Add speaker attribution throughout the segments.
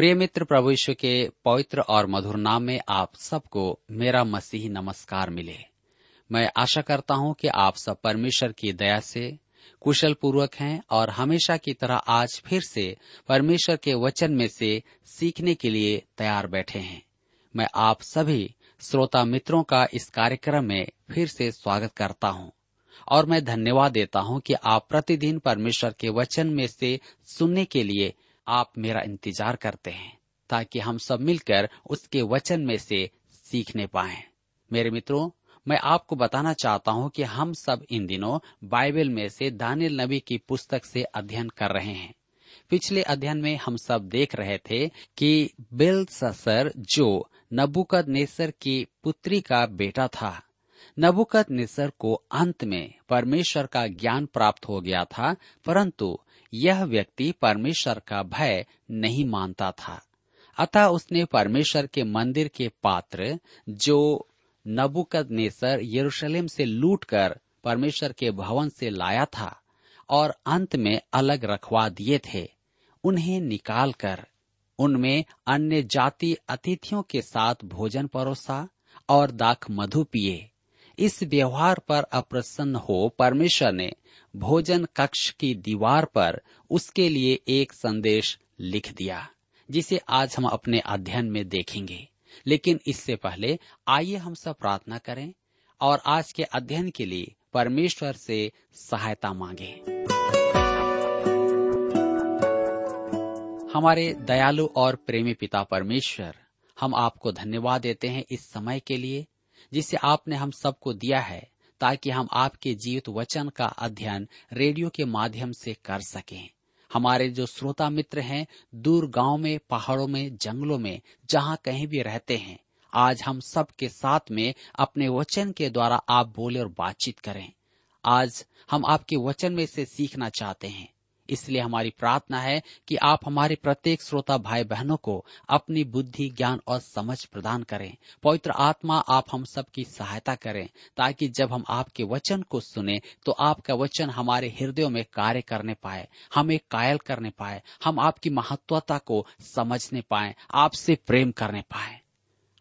Speaker 1: प्रिय मित्र प्रभु यीशु के पवित्र और मधुर नाम में आप सबको मेरा मसीही नमस्कार मिले। मैं आशा करता हूँ कि आप सब परमेश्वर की दया से कुशल पूर्वक हैं और हमेशा की तरह आज फिर से परमेश्वर के वचन में से सीखने के लिए तैयार बैठे हैं। मैं आप सभी श्रोता मित्रों का इस कार्यक्रम में फिर से स्वागत करता हूँ और मैं धन्यवाद देता हूँ कि आप प्रतिदिन परमेश्वर के वचन में से सुनने के लिए आप मेरा इंतज़ार करते हैं, ताकि हम सब मिलकर उसके वचन में से सीखने पाए। मेरे मित्रों, मैं आपको बताना चाहता हूँ कि हम सब इन दिनों बाइबल में से दानियल नबी की पुस्तक से अध्ययन कर रहे हैं। पिछले अध्ययन में हम सब देख रहे थे कि बिल ससर जो नबुकद नेसर की पुत्री का बेटा था नबुकद नेसर को अंत में परमेश्वर का ज्ञान प्राप्त हो गया था, परंतु यह व्यक्ति परमेश्वर का भय नहीं मानता था। अतः उसने परमेश्वर के मंदिर के पात्र, जो नबुकद नेसर यरूशलेम से लूटकर परमेश्वर के भवन से लाया था और अंत में अलग रखवा दिए थे, उन्हें निकालकर, उनमें अन्य जाति अतिथियों के साथ भोजन परोसा और दाख मधु पिए। इस व्यवहार पर अप्रसन्न हो परमेश्वर ने भोजन कक्ष की दीवार पर उसके लिए एक संदेश लिख दिया, जिसे आज हम अपने अध्ययन में देखेंगे। लेकिन इससे पहले आइए हम सब प्रार्थना करें और आज के अध्ययन के लिए परमेश्वर से सहायता मांगे। हमारे दयालु और प्रेमी पिता परमेश्वर, हम आपको धन्यवाद देते हैं इस समय के लिए। जिसे आपने हम सबको दिया है, ताकि हम आपके जीवित वचन का अध्ययन रेडियो के माध्यम से कर सकें। हमारे जो श्रोता मित्र हैं, दूर गाँव में, पहाड़ों में, जंगलों में, जहाँ कहीं भी रहते हैं, आज हम सब के साथ में अपने वचन के द्वारा आप बोले और बातचीत करें। आज हम आपके वचन में से सीखना चाहते हैं। इसलिए हमारी प्रार्थना है कि आप हमारे प्रत्येक श्रोता भाई बहनों को अपनी बुद्धि, ज्ञान और समझ प्रदान करें। पवित्र आत्मा आप हम सब की सहायता करें, ताकि जब हम आपके वचन को सुने तो आपका वचन हमारे हृदयों में कार्य करने पाए, हमें कायल करने पाए, हम आपकी महत्वता को समझने पाए, आपसे प्रेम करने पाए।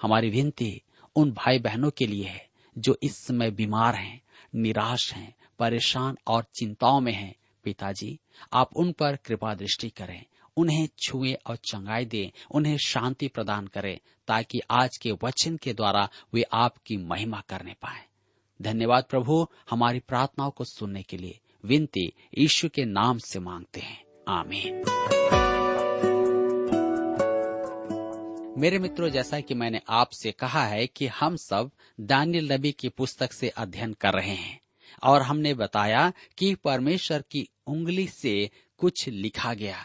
Speaker 1: हमारी विनती उन भाई बहनों के लिए है, जो इस समय बीमार हैं, निराश हैं, परेशान और चिंताओं में हैं पिताजी, आप उन पर कृपा दृष्टि करें, उन्हें छुए और चंगाई दें, उन्हें शांति प्रदान करें, ताकि आज के वचन के द्वारा वे आपकी महिमा करने पाए। धन्यवाद प्रभु, हमारी प्रार्थनाओं को सुनने के लिए विनती ईश्वर के नाम से मांगते हैं। आमीन। मेरे मित्रों, जैसा कि मैंने आपसे कहा है कि हम सब दानियल नबी की पुस्तक से अध्ययन कर रहे हैं, और हमने बताया कि परमेश्वर की उंगली से कुछ लिखा गया।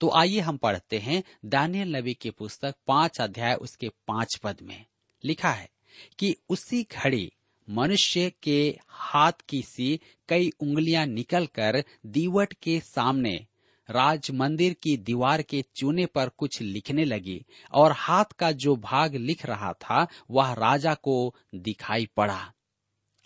Speaker 1: तो आइए हम पढ़ते हैं दानियल नबी की पुस्तक पाँच अध्याय उसके पाँच पद में। लिखा है कि उसी घड़ी मनुष्य के हाथ की सी कई उंगलियाँ निकलकर दीवट के सामने राज मंदिर की दीवार के चूने पर कुछ लिखने लगी और हाथ का जो भाग लिख रहा था, वह राजा को दिखाई पड़ा।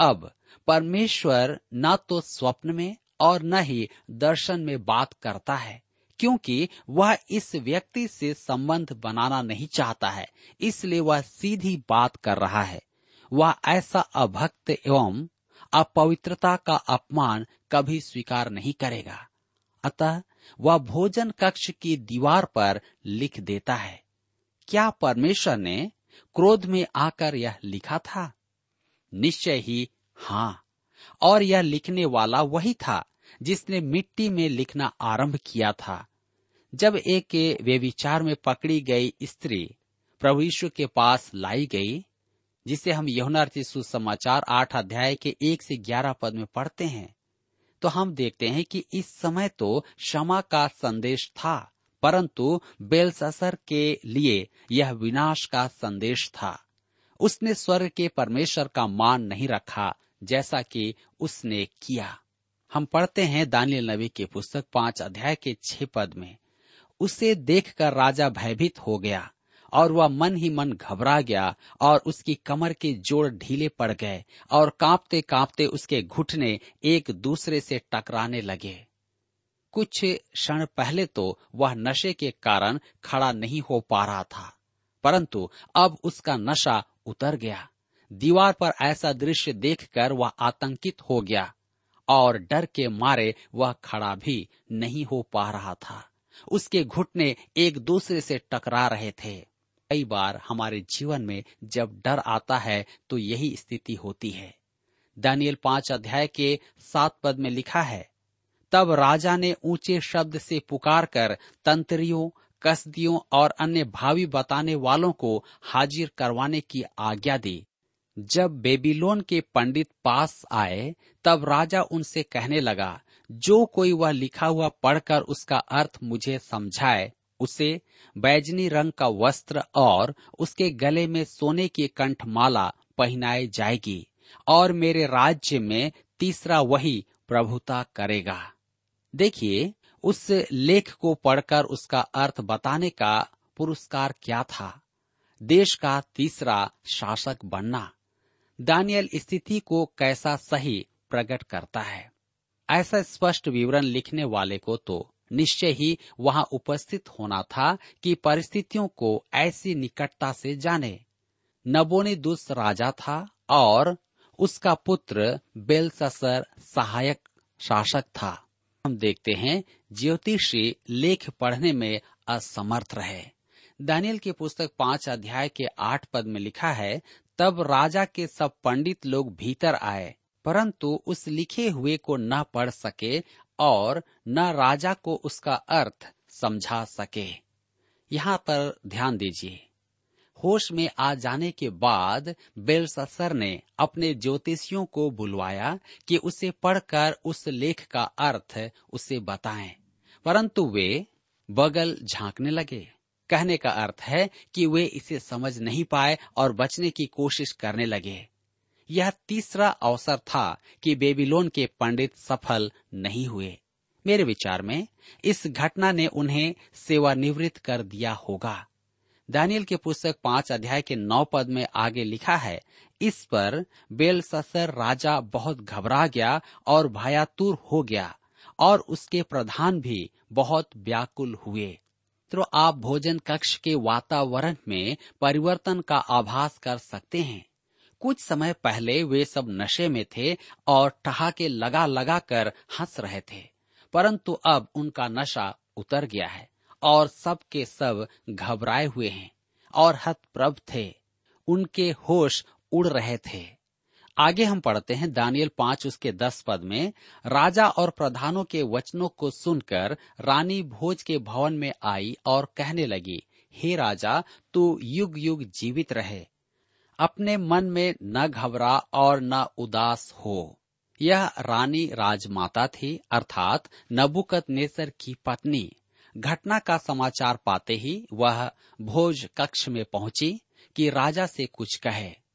Speaker 1: अब परमेश्वर न तो स्वप्न में और न ही दर्शन में बात करता है, क्योंकि वह इस व्यक्ति से संबंध बनाना नहीं चाहता है, इसलिए वह सीधी बात कर रहा है। वह ऐसा अभक्त एवं अपवित्रता का अपमान कभी स्वीकार नहीं करेगा। अतः वह भोजन कक्ष की दीवार पर लिख देता है, क्या परमेश्वर ने क्रोध में आकर यह लिखा था? निश्चय ही हाँ और यह लिखने वाला वही था जिसने मिट्टी में लिखना आरंभ किया था। जब एक वे विचार में पकड़ी गई स्त्री प्रभु यीशु के पास लाई गई, जिसे हम यहुना सुसमाचार आठ अध्याय के एक से ग्यारह पद में पढ़ते हैं तो हम देखते हैं कि इस समय तो क्षमा का संदेश था, परंतु बेलससर के लिए यह विनाश का संदेश था। उसने स्वर्ग के परमेश्वर का मान नहीं रखा, जैसा कि उसने किया। हम पढ़ते हैं दानियल नबी के पुस्तक पाँच अध्याय के छह पद में। उसे देखकर राजा भयभीत हो गया और वह मन ही मन घबरा गया और उसकी कमर के जोड़ ढीले पड़ गए और कांपते कांपते उसके घुटने एक दूसरे से टकराने लगे। कुछ क्षण पहले तो वह नशे के कारण खड़ा नहीं हो पा रहा था, परंतु अब उसका नशा उतर गया। दीवार पर ऐसा दृश्य देखकर वह आतंकित हो गया। और डर के मारे वह खड़ा भी नहीं हो पा रहा था। उसके घुटने एक दूसरे से टकरा रहे थे। कई बार हमारे जीवन में जब डर आता है तो यही स्थिति होती है। दानियल पाँच अध्याय के सात पद में लिखा है, तब राजा ने ऊँचे शब्द से पुकार कर तंत्रियों, कसदियों और अन्य भावी बताने वालों को हाजिर करवाने की आज्ञा दी। जब बेबीलोन के पंडित पास आए, तब राजा उनसे कहने लगा, जो कोई वह लिखा हुआ पढ़कर उसका अर्थ मुझे समझाए, उसे बैजनी रंग का वस्त्र और उसके गले में सोने की कंठमाला पहनाई जाएगी और मेरे राज्य में तीसरा वही प्रभुता करेगा। देखिए, उस लेख को पढ़कर उसका अर्थ बताने का पुरस्कार क्या था? देश का तीसरा शासक बनना। दानियल स्थिति को कैसा सही प्रकट करता है? ऐसा स्पष्ट विवरण लिखने वाले को तो निश्चय ही वहाँ उपस्थित होना था कि परिस्थितियों को ऐसी निकटता से जाने। नबोनिदुस राजा था और उसका पुत्र बेलससर सहायक शासक था। हम देखते हैं, ज्योतिषी लेख पढ़ने में असमर्थ रहे। दानियल की पुस्तक पाँच अध्याय के आठ पद में लिखा है तब राजा के सब पंडित लोग भीतर आए, परंतु उस लिखे हुए को न पढ़ सके और न राजा को उसका अर्थ समझा सके। यहाँ पर ध्यान दीजिए। होश में आ जाने के बाद बेलससर ने अपने ज्योतिषियों को बुलवाया कि उसे पढ़कर उस लेख का अर्थ उसे बताएँ, परंतु वे बगल झांकने लगे। कहने का अर्थ है कि वे इसे समझ नहीं पाए और बचने की कोशिश करने लगे। यह तीसरा अवसर था कि बेबीलोन के पंडित सफल नहीं हुए। मेरे विचार में, इस घटना ने उन्हें सेवानिवृत्त कर दिया होगा। दानियल के पुस्तक पाँच अध्याय के नौ पद में आगे लिखा है, इस पर बेलससर राजा बहुत घबरा गया और भयातुर हो गया और उसके प्रधान भी बहुत व्याकुल हुए। तो आप भोजन कक्ष के वातावरण में परिवर्तन का आभास कर सकते हैं। कुछ समय पहले वे सब नशे में थे और ठहाके लगा लगा कर हंस रहे थे, परंतु अब उनका नशा उतर गया है और सब के सब घबराए हुए हैं और हतप्रभ थे। उनके होश उड़ रहे थे। आगे हम पढ़ते हैं दानियल पाँच उसके दस पद में, राजा और प्रधानों के वचनों को सुनकर रानी भोज के भवन में आई और कहने लगी, हे राजा, तू युग युग जीवित रहे। अपने मन में न घबरा और न उदास हो। यह रानी राजमाता थी, अर्थात नबुकत नेसर की पत्नी। घटना का समाचार पाते ही वह भोज कक्ष में पहुँची कि राजा से कुछ कहे।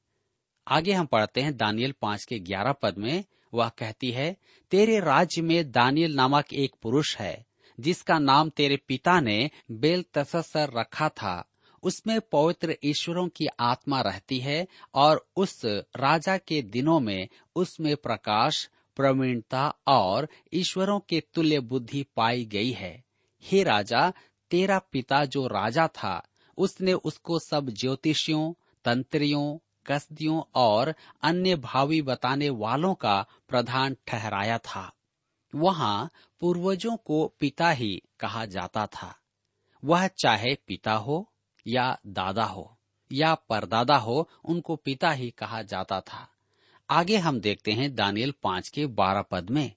Speaker 1: आगे हम पढ़ते हैं दानियल पाँच के ग्यारह पद में। वह कहती है, तेरे राज्य में दानियल नामक एक पुरुष है, जिसका नाम तेरे पिता ने बेल तसर रखा था। उसमें पवित्र ईश्वरों की आत्मा रहती है और उस राजा के दिनों में उसमें प्रकाश, प्रवीणता और ईश्वरों के तुल्य बुद्धि पाई गई है। हे राजा, तेरा पिता जो राजा था, उसने उसको सब ज्योतिषियों, तंत्रियों कसदियों और अन्य भावी बताने वालों का प्रधान ठहराया था। वहाँ पूर्वजों को पिता ही कहा जाता था। वह चाहे पिता हो या दादा हो या परदादा हो, उनको पिता ही कहा जाता था। आगे हम देखते हैं दानियल पाँच के बारह पद में,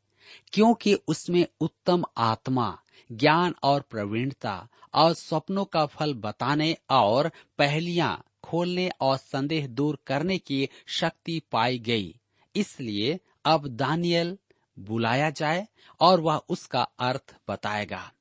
Speaker 1: क्योंकि उसमें उत्तम आत्मा, ज्ञान और प्रवीणता और स्वप्नों का फल बताने और पहलियाँ खोलने और संदेह दूर करने की शक्ति पाई गई। इसलिए अब दानियल बुलाया जाए और वह उसका अर्थ बताएगा।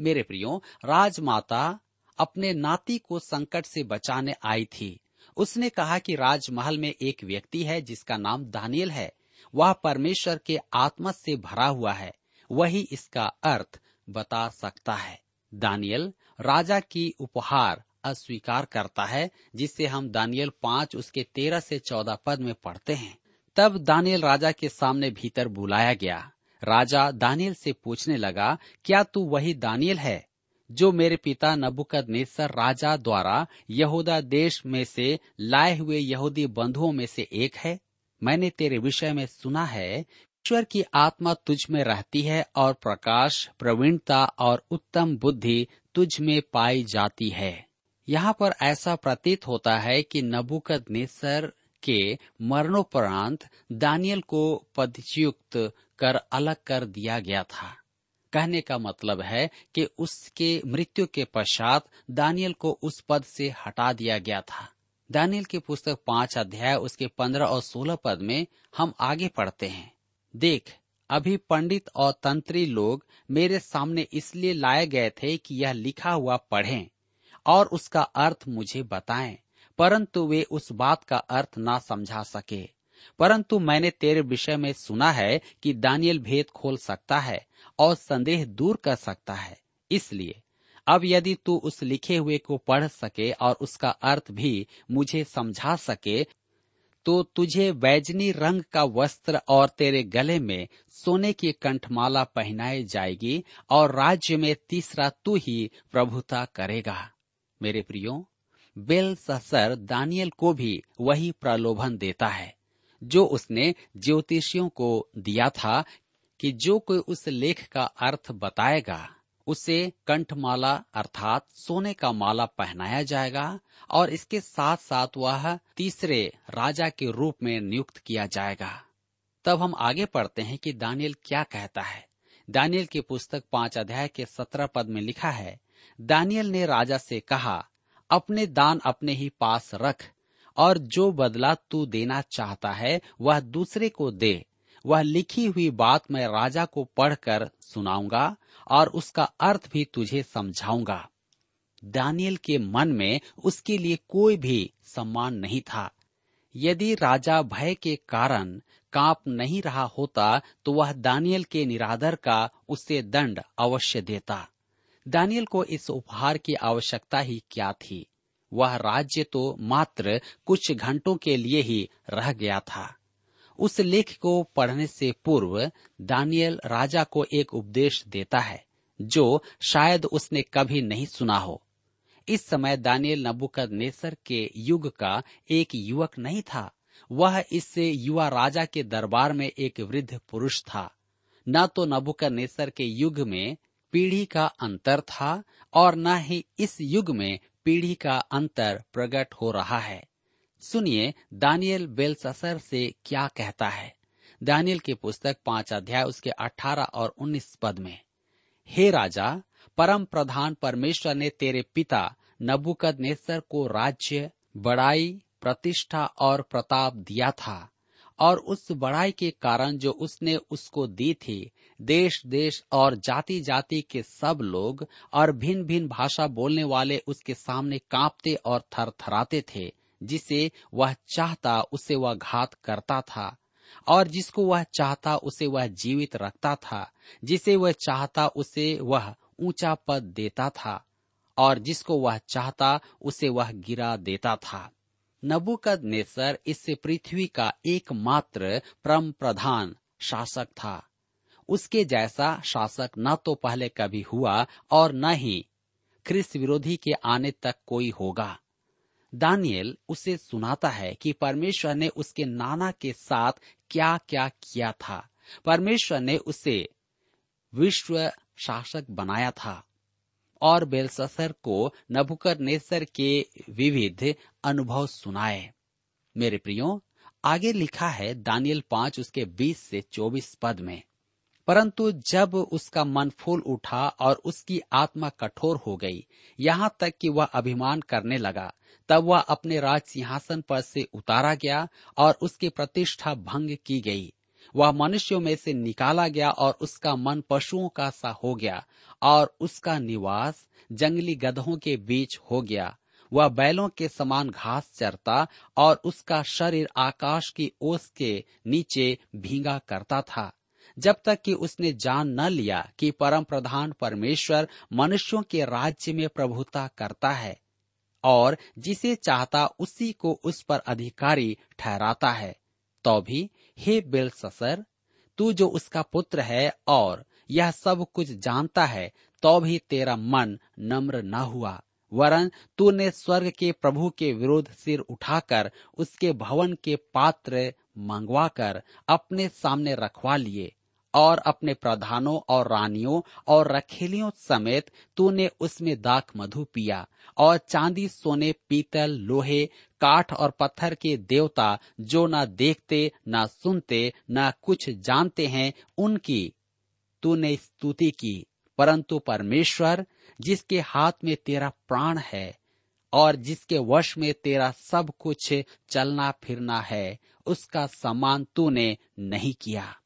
Speaker 1: मेरे प्रियो, राजमाता अपने नाती को संकट से बचाने आई थी। उसने कहा कि राजमहल में एक व्यक्ति है जिसका नाम दानियल है। वह परमेश्वर के आत्मा से भरा हुआ है। वही इसका अर्थ बता सकता है। दानियल, राजा की उपहार अस्वीकार करता है जिसे हम दानियल पाँच उसके तेरह से चौदह पद में पढ़ते हैं। तब दानियल राजा के सामने भीतर बुलाया गया। राजा दानियल से पूछने लगा, क्या तू वही दानियल है, जो मेरे पिता नबुकद नेसर राजा द्वारा यहूदा देश में से लाए हुए यहूदी बंधुओं में से एक है? मैंने तेरे विषय में सुना है, ईश्वर की आत्मा तुझ में रहती है और प्रकाश, प्रवीणता और उत्तम बुद्धि तुझ में पाई जाती है। यहाँ पर ऐसा प्रतीत होता है कि नबुकद नेसर के मरणोपरांत दानियल को पदच्युक्त कर अलग कर दिया गया था। कहने का मतलब है कि उसके मृत्यु के पश्चात दानियल को उस पद से हटा दिया गया था। दानियल की पुस्तक पाँच अध्याय, उसके पंद्रह और सोलह पद में हम आगे पढ़ते हैं। देख, अभी पंडित और तंत्री लोग मेरे सामने इसलिए लाए गए थे कि यह लिखा हुआ पढ़ें। और उसका अर्थ मुझे बताएँ, परंतु वे उस बात का अर्थ ना समझा सके। परंतु मैंने तेरे विषय में सुना है कि दानियल भेद खोल सकता है और संदेह दूर कर सकता है। इसलिए, अब यदि तू उस लिखे हुए को पढ़ सके और उसका अर्थ भी मुझे समझा सके तो तुझे वैजनी रंग का वस्त्र और तेरे गले में सोने की कंठमाला पहनाई जाएगी और राज्य में तीसरा तू ही प्रभुता करेगा। मेरे प्रियो, बेल ससर दानियल को भी वही प्रलोभन देता है, जो उसने ज्योतिषियों को दिया था कि जो कोई उस लेख का अर्थ बताएगा, उसे कंठमाला अर्थात सोने का माला पहनाया जाएगा और इसके साथ साथ वह तीसरे राजा के रूप में नियुक्त किया जाएगा। तब हम आगे पढ़ते हैं कि दानियल क्या कहता है। दानियल की पुस्तक पाँच अध्याय के सत्रह पद में लिखा है दानियल ने राजा से कहा, अपने दान अपने ही पास रख, और जो बदला तू देना चाहता है, वह दूसरे को दे। वह लिखी हुई बात मैं राजा को पढ़कर सुनाऊँगा, और उसका अर्थ भी तुझे समझाऊँगा। दानियल के मन में उसके लिए कोई भी सम्मान नहीं था। यदि राजा भय के कारण काँप नहीं रहा होता तो वह दानियल के निरादर का उससे दंड अवश्य देता। दानियल को इस उपहार की आवश्यकता ही क्या थी? वह राज्य तो मात्र कुछ घंटों के लिए ही रह गया था। उस लेख को पढ़ने से पूर्व दानियल राजा को एक उपदेश देता है, जो शायद उसने कभी नहीं सुना हो। इस समय दानियल नबुकद नेसर के युग का एक युवक नहीं था। वह इससे युवा राजा के दरबार में एक वृद्ध पुरुष था। न तो नबुकद नेसर के युग में पीढ़ी का अंतर था और न ही इस युग में पीढ़ी का अंतर प्रकट हो रहा है। सुनिए दानियल बेलससर से क्या कहता है। दानियल की पुस्तक पाँच अध्याय उसके अठारह और उन्नीस पद में, हे राजा, परम प्रधान परमेश्वर ने तेरे पिता नबुकद नेसर को राज्य, बड़ाई, प्रतिष्ठा और प्रताप दिया था। और उस बड़ाई के कारण जो उसने उसको दी थी, देश देश और जाति जाति के सब लोग और भिन्न भिन्न भाषा बोलने वाले उसके सामने कांपते और थरथराते थे, जिसे वह चाहता उसे वह घात करता था, और जिसको वह चाहता उसे वह जीवित रखता था, जिसे वह चाहता उसे वह ऊँचा पद देता था, और जिसको वह चाहता उसे वह गिरा देता था। नबुकद नेसर इस पृथ्वी का एकमात्र परम प्रधान शासक था। उसके जैसा शासक न तो पहले कभी हुआ और न ही ख्रिस्त विरोधी के आने तक कोई होगा। दानियल उसे सुनाता है कि परमेश्वर ने उसके नाना के साथ क्या क्या किया था। परमेश्वर ने उसे विश्व शासक बनाया था। और बेलससर को नभुकर नेसर के विविध अनुभव सुनाए। मेरे प्रियो, आगे लिखा है दानियल पाँच उसके बीस से चौबीस पद में। परंतु जब उसका मन फूल उठा और उसकी आत्मा कठोर हो गई, यहाँ तक कि वह अभिमान करने लगा, तब वह अपने राज सिंहासन पर से उतारा गया और उसकी प्रतिष्ठा भंग की गई। वह मनुष्यों में से निकाला गया और उसका मन पशुओं का सा हो गया और उसका निवास जंगली गधों के बीच हो गया। वह बैलों के समान घास चरता और उसका शरीर आकाश की ओस के नीचे भींगा करता था। जब तक कि उसने जान न लिया कि परम प्रधान परमेश्वर मनुष्यों के राज्य में प्रभुता करता है और जिसे चाहता उसी को उस पर अधिकारी ठहराता है। तो भी हे बेल ससर तू जो उसका पुत्र है और यह सब कुछ जानता है तो भी तेरा मन नम्र न हुआ। वरन तूने स्वर्ग के प्रभु के विरुद्ध सिर उठाकर उसके भवन के पात्र मंगवाकर अपने सामने रखवा लिए और अपने प्रधानों और रानियों और रखेलियों समेत तूने उसमें दाख मधु पिया और चांदी, सोने, पीतल, लोहे काठ और पत्थर के देवता जो न देखते, ना सुनते, ना कुछ जानते हैं, उनकी तूने स्तुति की। परंतु परमेश्वर, जिसके हाथ में तेरा प्राण है और जिसके वश में तेरा सब कुछ चलना फिरना है, उसका सम्मान तूने नहीं किया।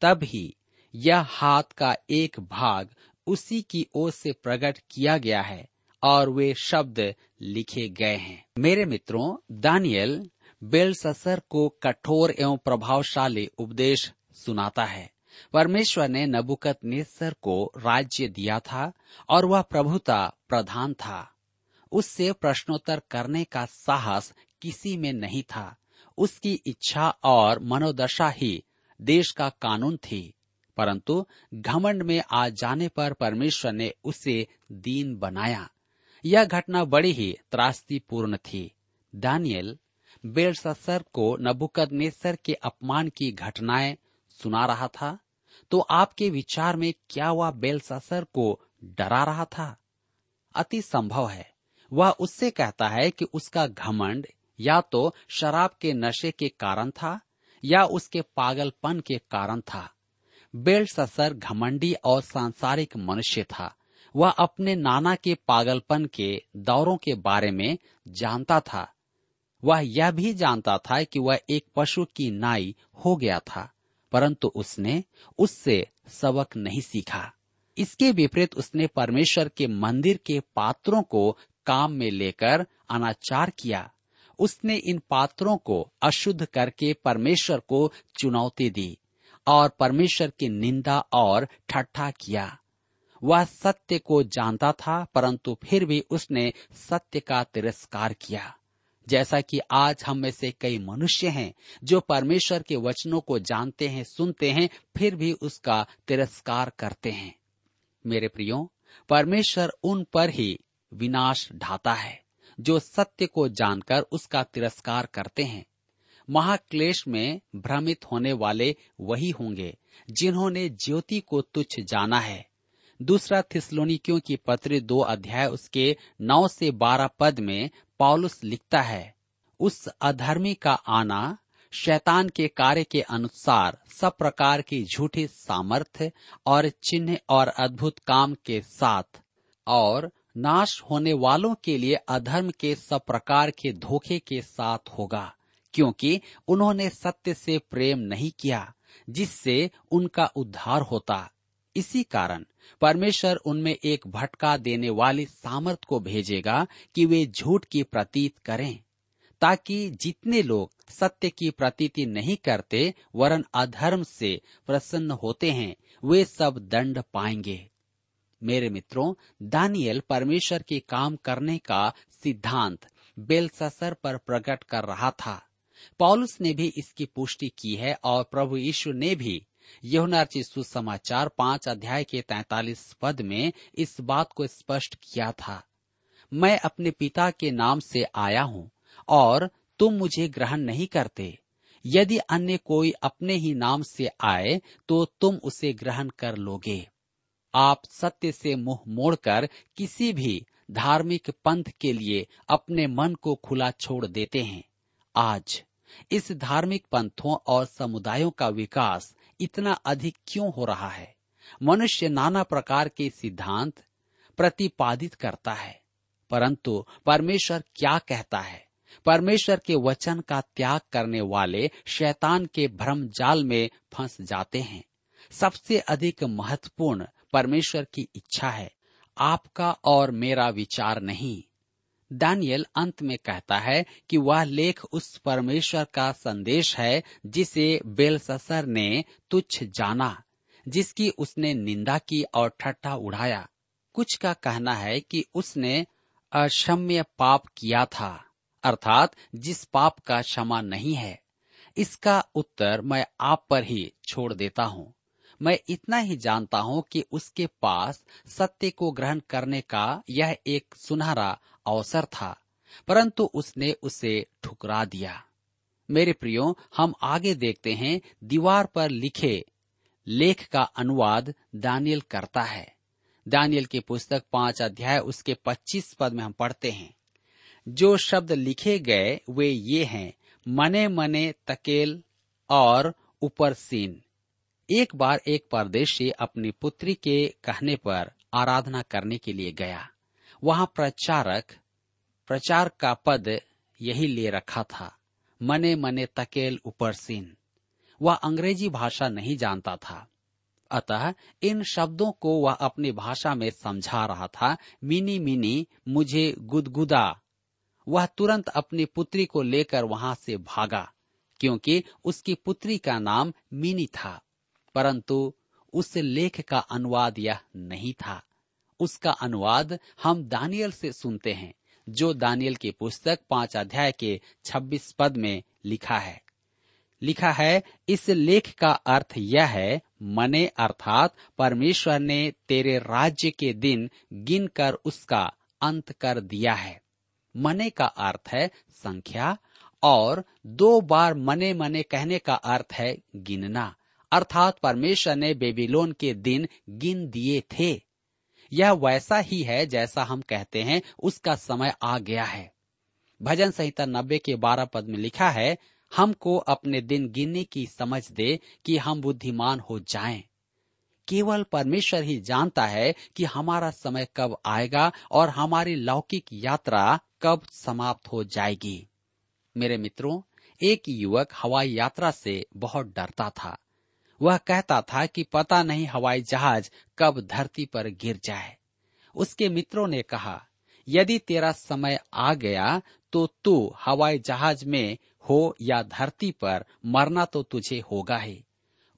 Speaker 1: तब ही यह हाथ का एक भाग उसी की ओर से प्रकट किया गया है। और वे शब्द लिखे गए हैं। मेरे मित्रों, दानियल बेलससर को कठोर एवं प्रभावशाली उपदेश सुनाता है। परमेश्वर ने नबुकत नेसर को राज्य दिया था और वह प्रभुता प्रधान था। उससे प्रश्नोत्तर करने का साहस किसी में नहीं था। उसकी इच्छा और मनोदशा ही देश का कानून थी। परंतु घमंड में आ जाने पर परमेश्वर ने उसे दीन बनाया। यह घटना बड़ी ही त्रास्तीपूर्ण थी। दानियल बेलससर को नबुकदनेसर के अपमान की घटनाएँ सुना रहा था तो आपके विचार में क्या वह बेलसर को डरा रहा था? अति संभव है। वह उससे कहता है कि उसका घमंड या तो शराब के नशे के कारण था या उसके पागलपन के कारण था। बेलससर घमंडी और सांसारिक मनुष्य था। वह अपने नाना के पागलपन के दौरों के बारे में जानता था। वह यह भी जानता था कि वह एक पशु की नाई हो गया था, परंतु उसने उससे सबक नहीं सीखा। इसके विपरीत उसने परमेश्वर के मंदिर के पात्रों को काम में लेकर अनाचार किया। उसने इन पात्रों को अशुद्ध करके परमेश्वर को चुनौती दी और परमेश्वर की निंदा और ठट्ठा किया। वह सत्य को जानता था, परंतु फिर भी उसने सत्य का तिरस्कार किया। जैसा कि आज हम में से कई मनुष्य हैं, जो परमेश्वर के वचनों को जानते हैं, सुनते हैं, फिर भी उसका तिरस्कार करते हैं। मेरे प्रियो, परमेश्वर उन पर ही विनाश ढाता है, जो सत्य को जानकर उसका तिरस्कार करते हैं। महाक्लेश में भ्रमित होने वाले वही होंगे, जिन्होंने ज्योति को तुच्छ जाना है। दूसरा थिस्लोनिकियों की पत्र दो अध्याय उसके नौ से बारह पद में पॉलुस लिखता है, उस अधर्मी का आना शैतान के कार्य के अनुसार सब प्रकार की झूठी सामर्थ्य और चिन्ह और अद्भुत काम के साथ और नाश होने वालों के लिए अधर्म के सब प्रकार के धोखे के साथ होगा, क्योंकि उन्होंने सत्य से प्रेम नहीं किया, जिससे उनका उद्धार होता। इसी कारण परमेश्वर उनमें एक भटका देने वाली सामर्थ को भेजेगा कि वे झूठ की प्रतीत करें, ताकि जितने लोग सत्य की प्रतीति नहीं करते, वरन अधर्म से प्रसन्न होते हैं, वे सब दंड पाएँगे। मेरे मित्रों, दानियल परमेश्वर के काम करने का सिद्धांत बेलससर पर प्रकट कर रहा था। पॉलुस ने भी इसकी पुष्टि की है और प्रभु यीशु ने भी यहुनार्ची सुसमाचार पाँच अध्याय के तैतालीस पद में इस बात को स्पष्ट किया था। मैं अपने पिता के नाम से आया हूँ और तुम मुझे ग्रहण नहीं करते। यदि अन्य कोई अपने ही नाम से आए तो तुम उसे ग्रहण कर लोगे। आप सत्य से मुँह मोड़कर किसी भी धार्मिक पंथ के लिए अपने मन को खुला छोड़ देते हैं। आज इस धार्मिक पंथों और समुदायों का विकास इतना अधिक क्यों हो रहा है? मनुष्य नाना प्रकार के सिद्धांत प्रतिपादित करता है, परंतु परमेश्वर क्या कहता है? परमेश्वर के वचन का त्याग करने वाले शैतान के भ्रम जाल में फंस जाते हैं। सबसे अधिक महत्वपूर्ण परमेश्वर की इच्छा है, आपका और मेरा विचार नहीं। दानियल अंत में कहता है कि वह लेख उस परमेश्वर का संदेश है जिसे बेलससर ने तुच्छ जाना, जिसकी उसने निंदा की और ठट्ठा उड़ाया। कुछ का कहना है कि उसने अक्षम्य पाप किया था, अर्थात जिस पाप का क्षमा नहीं है। इसका उत्तर मैं आप पर ही छोड़ देता हूँ। मैं इतना ही जानता हूँ कि उसके पास सत्य को ग्रहण करने का यह एक सुनहरा अवसर था, परंतु उसने उसे ठुकरा दिया। मेरे प्रियो, हम आगे देखते हैं, दीवार पर लिखे, लेख का अनुवाद दानियल करता है। दानियल की पुस्तक पाँच अध्याय, उसके पच्चीस पद में हम पढ़ते हैं। जो शब्द लिखे गए, वे ये हैं, मने मने तकेल और ऊपर सीन। एक बार एक परदेशी अपनी पुत्री के कहने पर आराधना करने के लिए गया। वहाँ प्रचारक, प्रचार का पद यही ले रखा था। मने मने तकेल ऊपर सीन। वह अंग्रेज़ी भाषा नहीं जानता था। अतः इन शब्दों को वह अपनी भाषा में समझा रहा था। मिनी मिनी, मुझे गुदगुदा। वह तुरंत अपनी पुत्री को लेकर वहाँ से भागा, क्योंकि उसकी पुत्री का नाम मिनी था। परंतु उस लेख का अनुवाद यह नहीं था। उसका अनुवाद हम दानियल से सुनते हैं, जो दानियल की पुस्तक पाँच अध्याय के छब्बीस पद में लिखा है। लिखा है, इस लेख का अर्थ यह है, मने अर्थात परमेश्वर ने तेरे राज्य के दिन गिनकर उसका अंत कर दिया है। मने का अर्थ है संख्या, और दो बार मने मने कहने का अर्थ है गिनना। अर्थात परमेश्वर ने बेबीलोन के दिन गिन दिए थे। यह वैसा ही है जैसा हम कहते हैं, उसका समय आ गया है। भजन संहिता नब्बे के बारह पद में लिखा है, हमको अपने दिन गिनने की समझ दे कि हम बुद्धिमान हो जाएँ। केवल परमेश्वर ही जानता है कि हमारा समय कब आएगा और हमारी लौकिक यात्रा कब समाप्त हो जाएगी। मेरे मित्रों, एक युवक हवाई यात्रा से बहुत डरता था। वह कहता था कि पता नहीं हवाई जहाज़ कब धरती पर गिर जाए। उसके मित्रों ने कहा, यदि तेरा समय आ गया तो तू हवाई जहाज़ में हो या धरती पर, मरना तो तुझे होगा ही।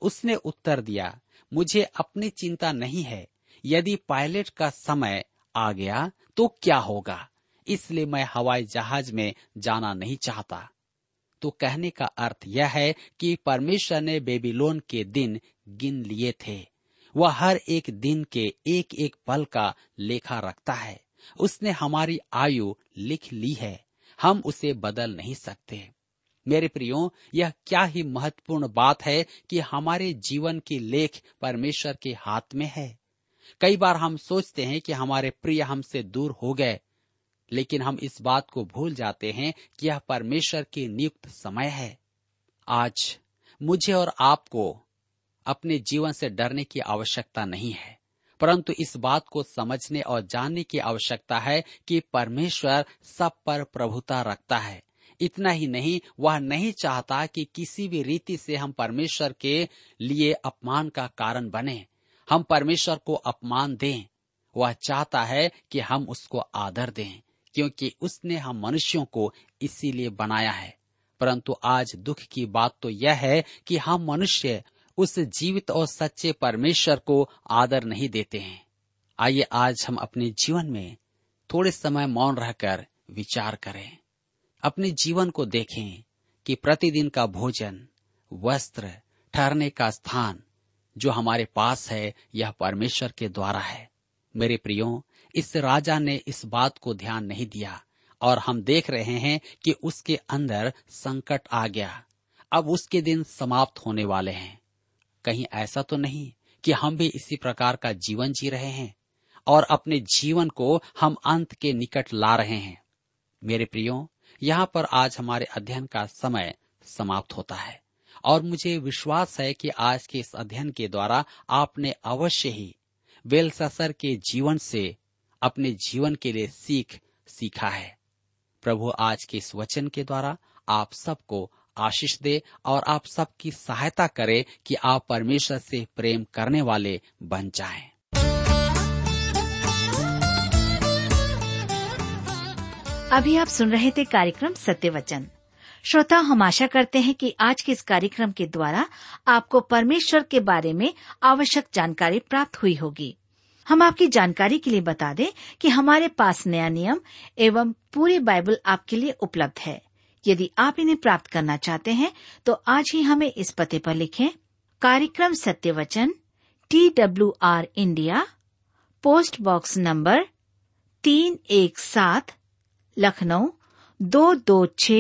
Speaker 1: उसने उत्तर दिया, मुझे अपनी चिंता नहीं है, यदि पायलट का समय आ गया तो क्या होगा? इसलिए मैं हवाई जहाज़ में जाना नहीं चाहता। तो कहने का अर्थ यह है कि परमेश्वर ने बेबीलोन के दिन गिन लिए थे। वह हर एक दिन के एक एक पल का लेखा रखता है। उसने हमारी आयु लिख ली है। हम उसे बदल नहीं सकते। मेरे प्रियो, यह क्या ही महत्वपूर्ण बात है कि हमारे जीवन की लेख परमेश्वर के हाथ में है। कई बार हम सोचते हैं कि हमारे प्रिय हमसे दूर हो गए लेकिन हम इस बात को भूल जाते हैं कि यह परमेश्वर की नियुक्त समय है। आज मुझे और आपको अपने जीवन से डरने की आवश्यकता नहीं है, परंतु इस बात को समझने और जानने की आवश्यकता है कि परमेश्वर सब पर प्रभुता रखता है। इतना ही नहीं, वह नहीं चाहता कि किसी भी रीति से हम परमेश्वर के लिए अपमान का कारण बने। हम परमेश्वर को अपमान दें। वह चाहता है कि हम उसको आदर दें। क्योंकि उसने हम मनुष्यों को इसीलिए बनाया है। परंतु आज दुख की बात तो यह है कि हम मनुष्य उस जीवित और सच्चे परमेश्वर को आदर नहीं देते हैं। आइए आज हम अपने जीवन में थोड़े समय मौन रहकर विचार करें। अपने जीवन को देखें कि प्रतिदिन का भोजन, वस्त्र, ठहरने का स्थान जो हमारे पास है, यह परमेश्वर के द्वारा है। मेरे प्रियो इस राजा ने इस बात को ध्यान नहीं दिया और हम देख रहे हैं कि उसके अंदर संकट आ गया। अब उसके दिन समाप्त होने वाले हैं। कहीं ऐसा तो नहीं कि हम भी इसी प्रकार का जीवन जी रहे हैं और अपने जीवन को हम अंत के निकट ला रहे हैं। मेरे प्रियो, यहाँ पर आज हमारे अध्ययन का समय समाप्त होता है और मुझे विश्वास है कि आज के इस अध्ययन के द्वारा आपने अवश्य ही बेलससर के जीवन से अपने जीवन के लिए सीख सीखा है। प्रभु आज के इस वचन के द्वारा आप सबको आशीष दे और आप सबकी सहायता करे कि आप परमेश्वर से प्रेम करने वाले बन जाएँ।
Speaker 2: अभी आप सुन रहे थे कार्यक्रम सत्य वचन। श्रोता, हम आशा करते हैं कि आज के इस कार्यक्रम के द्वारा आपको परमेश्वर के बारे में आवश्यक जानकारी प्राप्त हुई होगी। हम आपकी जानकारी के लिए बता दें कि हमारे पास नया नियम एवं पूरी बाइबल आपके लिए उपलब्ध है। यदि आप इन्हें प्राप्त करना चाहते हैं तो आज ही हमें इस पते पर लिखें, कार्यक्रम Satyavachan T W R India, post box number तीन एक सात, लखनऊ, दो दो छ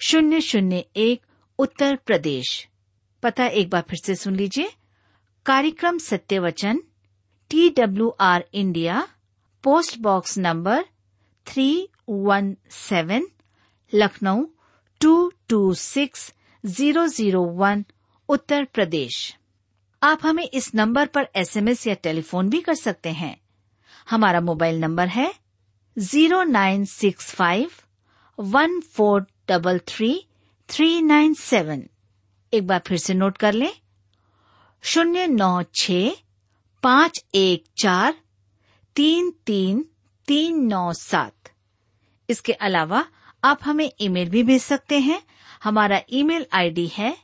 Speaker 2: शून्य शून्य एक, उत्तर प्रदेश। पता एक बार फिर से सुन लीजिए, कार्यक्रम Satya Vachan T W R India post box number three one seven Lucknow two two six zero zero one Uttar Pradesh आप हमें इस नंबर पर एसएमएस या टेलीफोन भी कर सकते हैं। हमारा मोबाइल नंबर है zero nine six five one four double three three nine seven एक बार फिर से नोट कर लें। शून्य नौ छ पाँच एक चार तीन तीन तीन नौ सात। इसके अलावा आप हमें ईमेल भी भेज सकते हैं। हमारा ईमेल आईडी है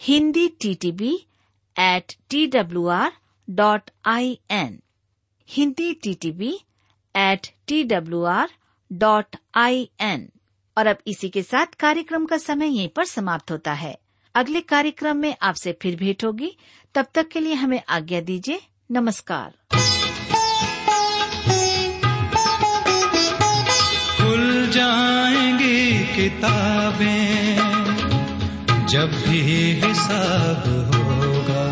Speaker 2: Hindi T T B at T W R dot I N Hindi T T B at T W R dot I N और अब इसी के साथ कार्यक्रम का समय यहीं पर समाप्त होता है। अगले कार्यक्रम में आपसे फिर भेंट होगी। तब तक के लिए हमें आज्ञा दीजिए। नमस्कार।
Speaker 3: खुल जाएँगी किताबें, जब भी हिसाब होगा,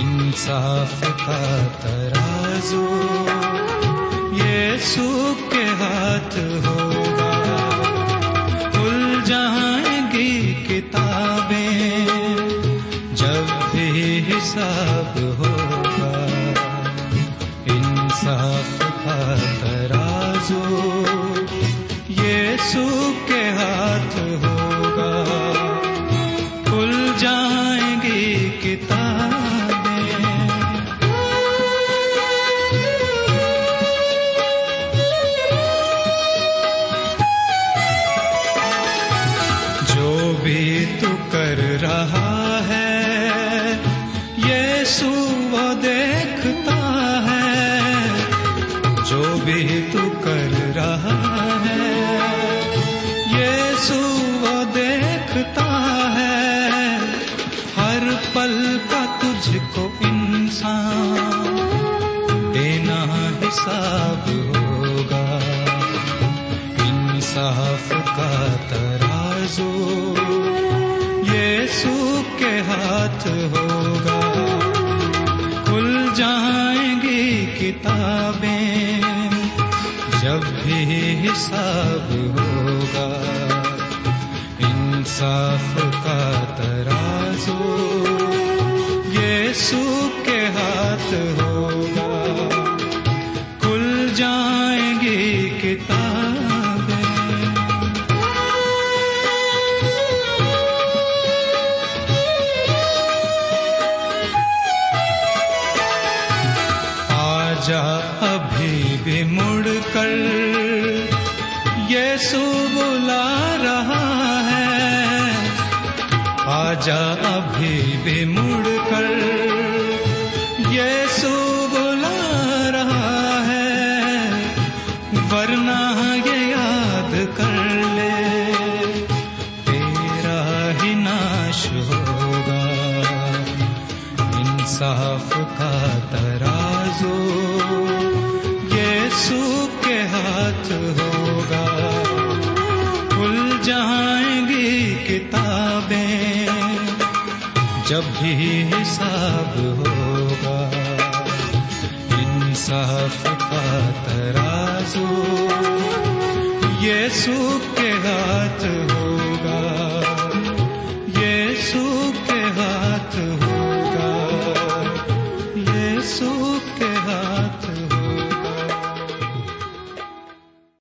Speaker 3: इंसाफ का तराजू यीशु के हाथ होगा हर पल का तुझको इंसान देना हिसाब होगा। इंसाफ का तराजू यीशु के हाथ होगा। खुल जाएँगी किताबें जब भी हिसाब होगा। इंसाफ का तराजू यीशु के हाथ होगा। खुल जाएँगी किताबें। आजा अभी भी मुड़ कर यीशु आजा अभी भी मुड़ कर यीशु जब भी हिसाब होगा। इंसाफ का तराजू ये हाथ